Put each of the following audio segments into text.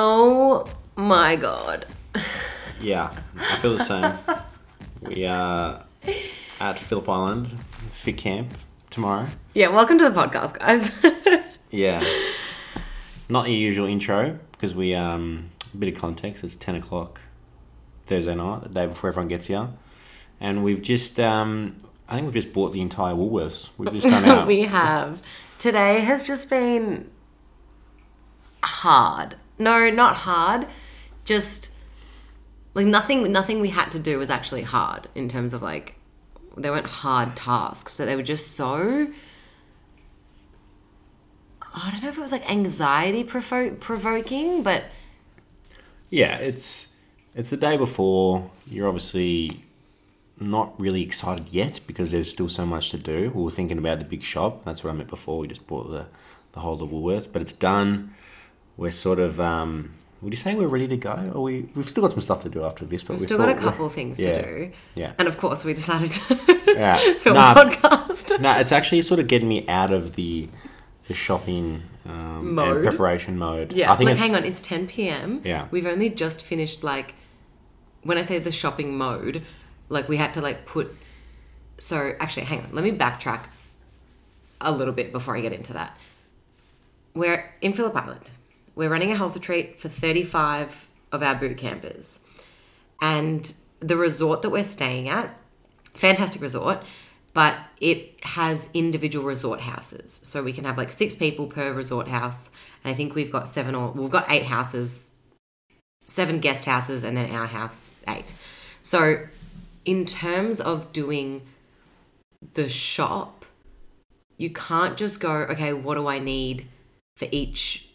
Oh my god. Yeah, I feel the same. we are at Phillip Island, Fit Camp, tomorrow. Yeah, welcome to the podcast, guys. Yeah. Not your usual intro, because we, um, a bit of context, it's 10 o'clock Thursday night, the day before everyone gets here. And we've just, um, I think we've just bought the entire Woolworths. We've just done out. we have. Today has just been hard. No, not hard. Just like nothing nothing we had to do was actually hard in terms of like they weren't hard tasks, but they were just so I don't know if it was like anxiety provo- provoking, but Yeah, it's it's the day before. You're obviously not really excited yet because there's still so much to do. We were thinking about the big shop. That's what I meant before. We just bought the the whole of Woolworths, but it's done. We're sort of. Um, would you say we're ready to go? Or we we've still got some stuff to do after this, but we've we still got a couple things yeah, to do. Yeah. And of course, we decided to Yeah. film Nah. a podcast. no, it's actually sort of getting me out of the the shopping um, Mode? preparation mode. Yeah, I think like hang on, it's 10 p.m. Yeah. We've only just finished like when I say the shopping mode, like we had to like put so actually hang on, let me backtrack a little bit before I get into that. We're in Phillip Island. We're running a health retreat for 35 of our boot campers. And the resort that we're staying at, fantastic resort, but it has individual resort houses. So we can have like six people per resort house. And I think we've got seven or we've got eight houses, seven guest houses, and then our house, eight. So in terms of doing the shop, you can't just go, okay, what do I need for each,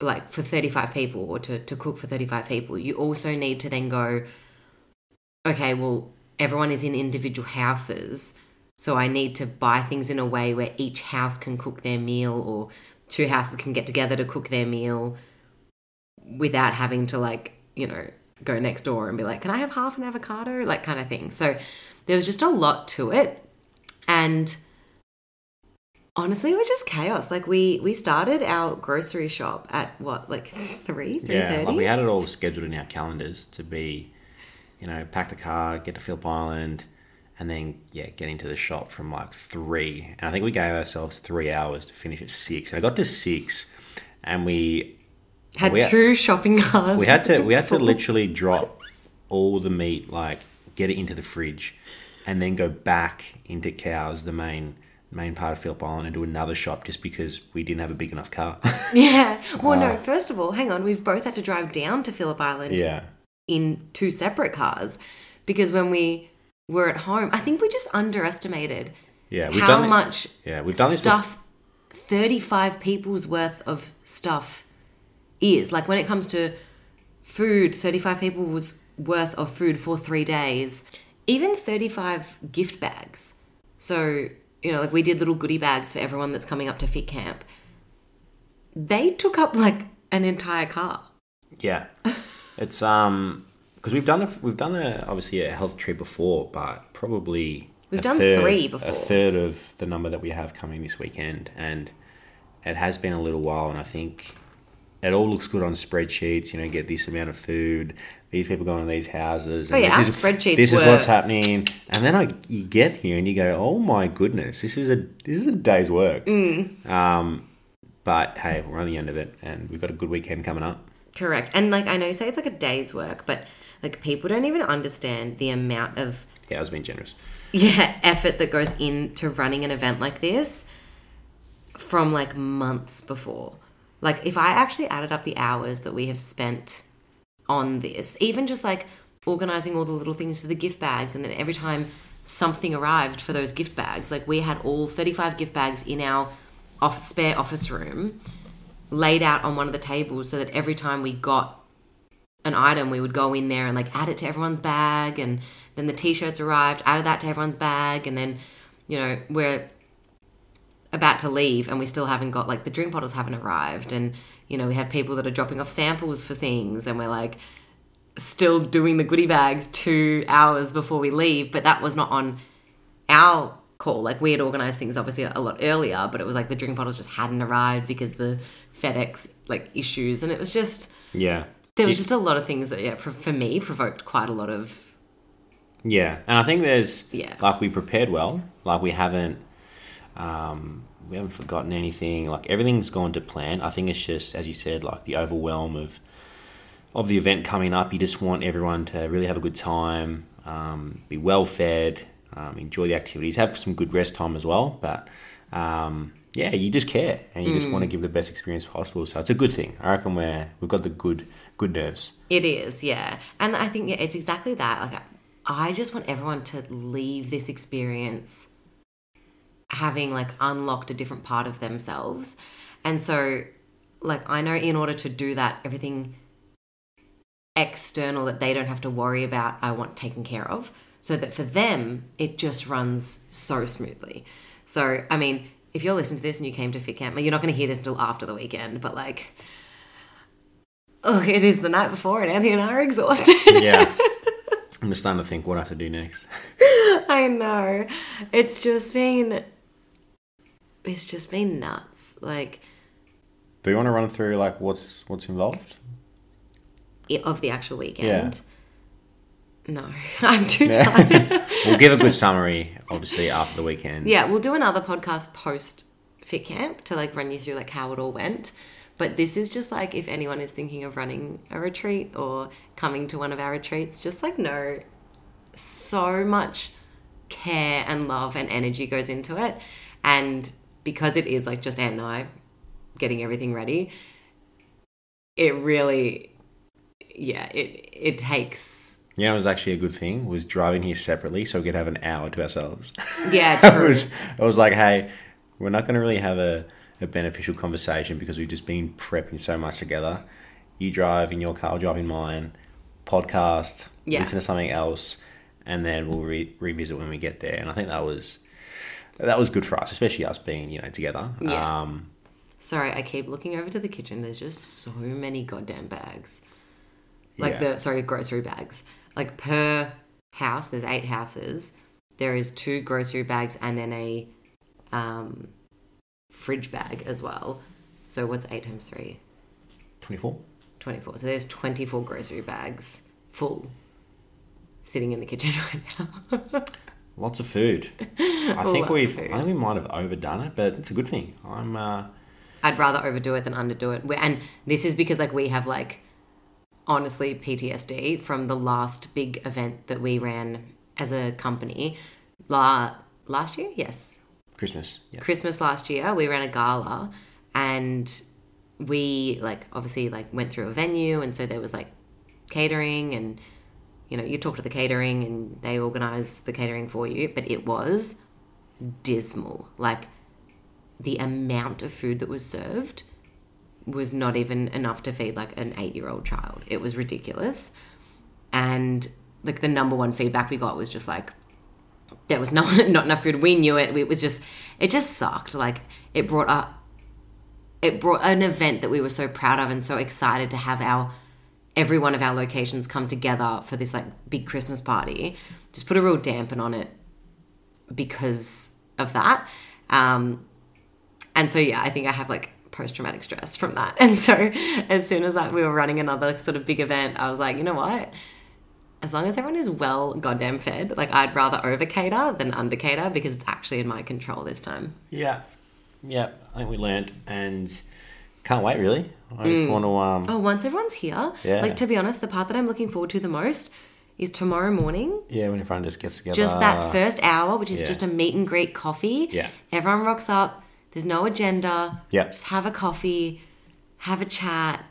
like for 35 people or to, to cook for 35 people? You also need to then go, okay, well, everyone is in individual houses. So I need to buy things in a way where each house can cook their meal or two houses can get together to cook their meal without having to like, you know, go next door and be like, can I have half an avocado? Like kind of thing. So there was just a lot to it. And honestly, it was just chaos. Like we we started our grocery shop at what, like three, three Yeah, like we had it all scheduled in our calendars to be, you know, pack the car, get to Phillip Island, and then yeah, get into the shop from like three. And I think we gave ourselves three hours to finish at six. And I got to six, and we had we had- two shopping cars. we had to we had to literally drop all the meat, like get it into the fridge, and then go back into Cowes, the main main part of Phillip Island, and do another shop just because we didn't have a big enough car. Yeah. Well, no, first of all, hang on. We've both had to drive down to Phillip Island yeah. in two separate cars because when we were at home, I think we just underestimated Yeah, we've how done it- much Yeah, we've done this stuff 35 people's worth of stuff is. Like when it comes to food, 35 people's worth of food for 3 days. Even 35 gift bags. So, you know, like we did little goodie bags for everyone that's coming up to Fit Camp. They took up like an entire car. Yeah, it's um because we've done a we've done a obviously a health trip before, but probably We've done third- three before. A third of the number that we have coming this weekend, and it has been a little while. And I think it all looks good on spreadsheets. You know, get this amount of food. These people going to these houses. And Oh, yeah, this our is, spreadsheets This is what's happening, and then I you get here and you go, oh my goodness, this is a this is a day's work. Mm. Um, but hey, we're on the end of it, and we've got a good weekend coming up. Correct. And like I know you say it's like a day's work, but like people don't even understand the amount of Yeah, I was being generous. yeah, effort that goes into running an event like this from like months before. Like if I actually added up the hours that we have spent on this, even just like organizing all the little things for the gift bags and then every time something arrived for those gift bags, like we had all 35 gift bags in our office, spare office room laid out on one of the tables so that every time we got an item, we would go in there and like add it to everyone's bag, and then the t-shirts arrived, added that to everyone's bag, and then you know we're about to leave and we still haven't got like the drink bottles haven't arrived, and you know we have people that are dropping off samples for things, and we're like still doing the goodie bags two hours before we leave, but that was not on our call. Like we had organized things obviously a lot earlier, but it was like the drink bottles just hadn't arrived because the FedEx like issues, and it was just Yeah. there was You- just a lot of things that yeah for, for me provoked quite a lot of Yeah, and I think there's Yeah. like we prepared well. Like we haven't um, we haven't forgotten anything. Like everything's gone to plan. I think it's just as you said, like the overwhelm of of the event coming up. You just want everyone to really have a good time, um, be well fed, um, enjoy the activities, have some good rest time as well. But um, yeah, you just care and you just want to give the best experience possible. So it's a good thing. I reckon we're we've got the good good nerves. It is, yeah. And I think yeah, it's exactly that. Like, I just want everyone to leave this experience having like unlocked a different part of themselves. And so, like, I know in order to do that, everything external that they don't have to worry about, I want taken care of. So that for them, it just runs so smoothly. So, I mean, if you're listening to this and you came to Fit Camp, you're not going to hear this until after the weekend, but like, oh, it is the night before, and Anthony and I are exhausted. Yeah. I'm just starting to think what I have to do next. I know. It's just been, it's just been nuts. Like, Do you want to run through like what's what's involved? of the actual weekend. Yeah. No, I'm too Yeah. tired. we'll give a good summary, obviously, after the weekend. yeah, we'll do another podcast post Fit Camp to like run you through like how it all went. But this is just like if anyone is thinking of running a retreat or coming to one of our retreats, just like know so much care and love and energy goes into it. And because it is like just Anne and I getting everything ready, it really, yeah, it it takes, You know, it was actually a good thing was driving here separately so we could have an hour to ourselves. yeah, it true. was I was like, hey, we're not going to really have a, a beneficial conversation because we've just been prepping so much together. You drive in your car, I'll drive in mine. Podcast, Yeah. listen to something else, and then we'll re- revisit when we get there. And I think that was that was good for us, especially us being you know together. Yeah. Um, Sorry, I keep looking over to the kitchen. There's just so many goddamn bags. Like Yeah. the sorry, grocery bags. Like per house, there's eight houses. There is two grocery bags and then a um, fridge bag as well. So what's eight times three? Twenty four. 24. So there's 24 grocery bags full sitting in the kitchen right now. Lots of food. I think we've. I think we might have overdone it, but it's a good thing. I'm. Uh, I'd rather overdo it than underdo it. We- And this is because like we have like honestly PTSD from the last big event that we ran as a company la- last year. Yes, Christmas. Yeah. Christmas last year, we ran a gala and we like obviously like went through a venue and so there was like catering and you know, you talk to the catering and they organize the catering for you, but it was dismal. Like the amount of food that was served was not even enough to feed like an 8-year-old child. It was ridiculous. And like the number one feedback we got was just like there was not not enough food. We knew it. It was just it just sucked. Like it brought up it brought an event that we were so proud of and so excited to have our every one of our locations come together for this like big Christmas party. Just put a real dampen on it because of that. Um, and so yeah, I think I have like post traumatic stress from that. And so as soon as like we were running another sort of big event, I was like, you know what? As long as everyone is well goddamn fed, like I'd rather over cater than under cater because it's actually in my control this time. Yeah, yeah. I think we learned, and can't wait. Really, I just hmm. want to. Um, Oh, once everyone's here, Yeah. like to be honest, the part that I'm looking forward to the most is tomorrow morning. yeah, when everyone just gets together. Just that first hour, which is yeah. just a meet and greet coffee. Yeah. Everyone rocks up. There's no agenda. Yeah. Just have a coffee, have a chat.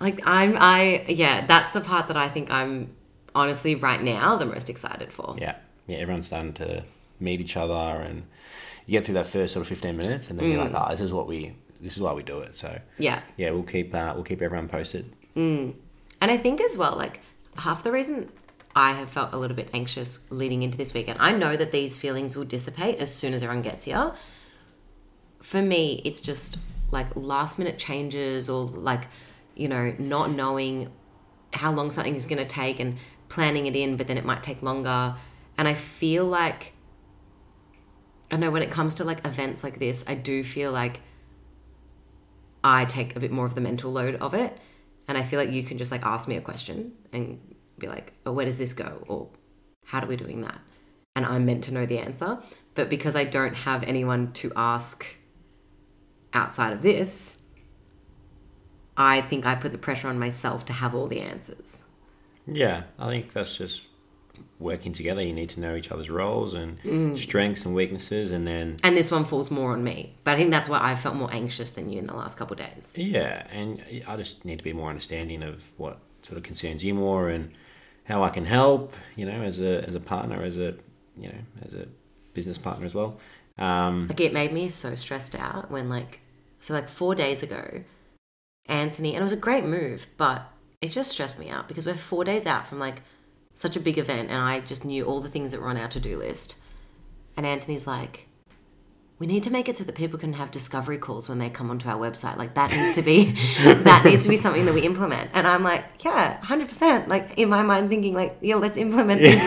Like I'm I yeah, that's the part that I think I'm honestly right now the most excited for. Yeah, yeah. Everyone's starting to meet each other, and you get through that first sort of fifteen minutes, and then you're hmm. like, oh, this is what we. This is why we do it. So Yeah. yeah, we'll keep uh, we'll keep everyone posted. And I think as well, like half the reason I have felt a little bit anxious leading into this weekend, I know that these feelings will dissipate as soon as everyone gets here. For me, it's just like last minute changes or like, you know, not knowing how long something is going to take and planning it in, but then it might take longer. And I feel like I know when it comes to like events like this, I do feel like I take a bit more of the mental load of it. And I feel like you can just like ask me a question and be like, oh, where does this go? Or how are we doing that? And I'm meant to know the answer. But because I don't have anyone to ask outside of this, I think I put the pressure on myself to have all the answers. Yeah, I think that's just working together. You need to know each other's roles and Mm. strengths and weaknesses, and then And this one falls more on me. But I think that's why I felt more anxious than you in the last couple of days. yeah, and I just need to be more understanding of what sort of concerns you more and how I can help. You know, as a as a partner, as a you know, as a business partner as well. Um, Like it made me so stressed out when like so like four days ago, Anthony and it was a great move, but it just stressed me out because we're four days out from like such a big event and I just knew all the things that were on our to do list. And Anthony's like, we need to make it so that people can have discovery calls when they come onto our website. Like that needs to be that needs to be something that we implement. And I'm like, yeah, hundred percent. Like in my mind, thinking like, yeah, let's implement this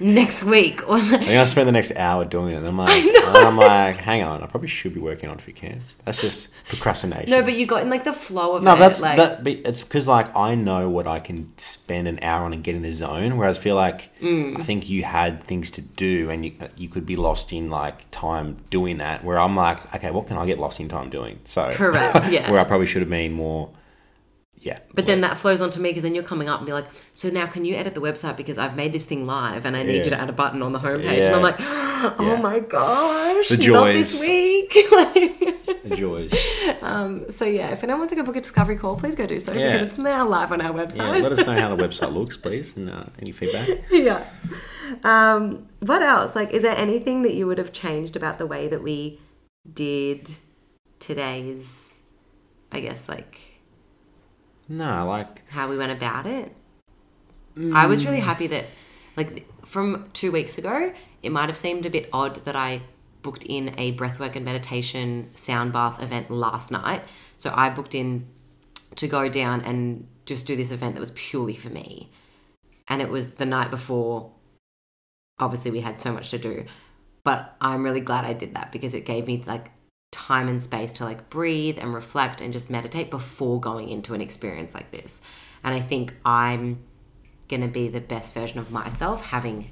next week or I'm gonna spend the next hour doing it. And I'm like, and I'm like, hang on, I probably should be working on it if you can. That's just procrastination. no, but you got in like the flow of No, it. that's like, that. But it's because like I know what I can spend an hour on and get in the zone. Whereas I feel like Mm. I think you had things to do and you you could be lost in like time doing that. Where I'm like, okay, what can I get lost in time doing? So Correct, yeah. where I probably should have been more. Yeah. But then that flows onto me because then you're coming up and be like, so now can you edit the website because I've made this thing live and I need Yeah. you to add a button on the homepage. Yeah. And I'm like, oh Yeah. my gosh, The not this joys. week. Like, the joys. um, so yeah, if anyone wants to go book a discovery call, please go do so because it's now live on our website. Yeah, website. let us know how the website looks, please, and uh, any feedback. yeah. Um, what else? Like, is there anything that you would have changed about the way that we did today's, I guess, like No, like how we went about it. I was really mm. happy that, like, from two weeks ago, it might have seemed a bit odd that I booked in a breathwork and meditation sound bath event last night. So I booked in to go down and just do this event that was purely for me. And it was the night before. Obviously, we had so much to do, but I'm really glad I did that because it gave me like time and space to like breathe and reflect and just meditate before going into an experience like this. And I think I'm going to be the best version of myself having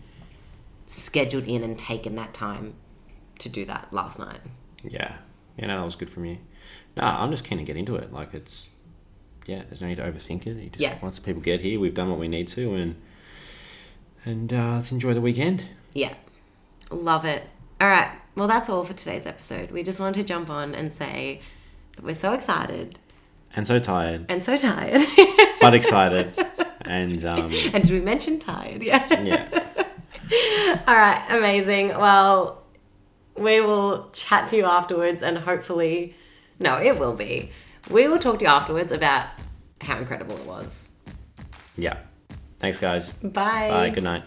scheduled in and taken that time to do that last night. yeah, you know that was good from you. No, I'm just keen to get into it. Like it's yeah, there's no need to overthink it. You just Yeah. once the people get here, we've done what we need to, and and uh, let's enjoy the weekend. Yeah. Love it. All right. Well, that's all for today's episode. We just wanted to jump on and say that we're so excited And so tired, and so tired. but excited, and um, and did we mention tired? Yeah. yeah, All right, amazing. Well, we will chat to you afterwards and hopefully, no, it will be. We will talk to you afterwards about how incredible it was. yeah. Thanks, guys. Bye. Bye. Good night.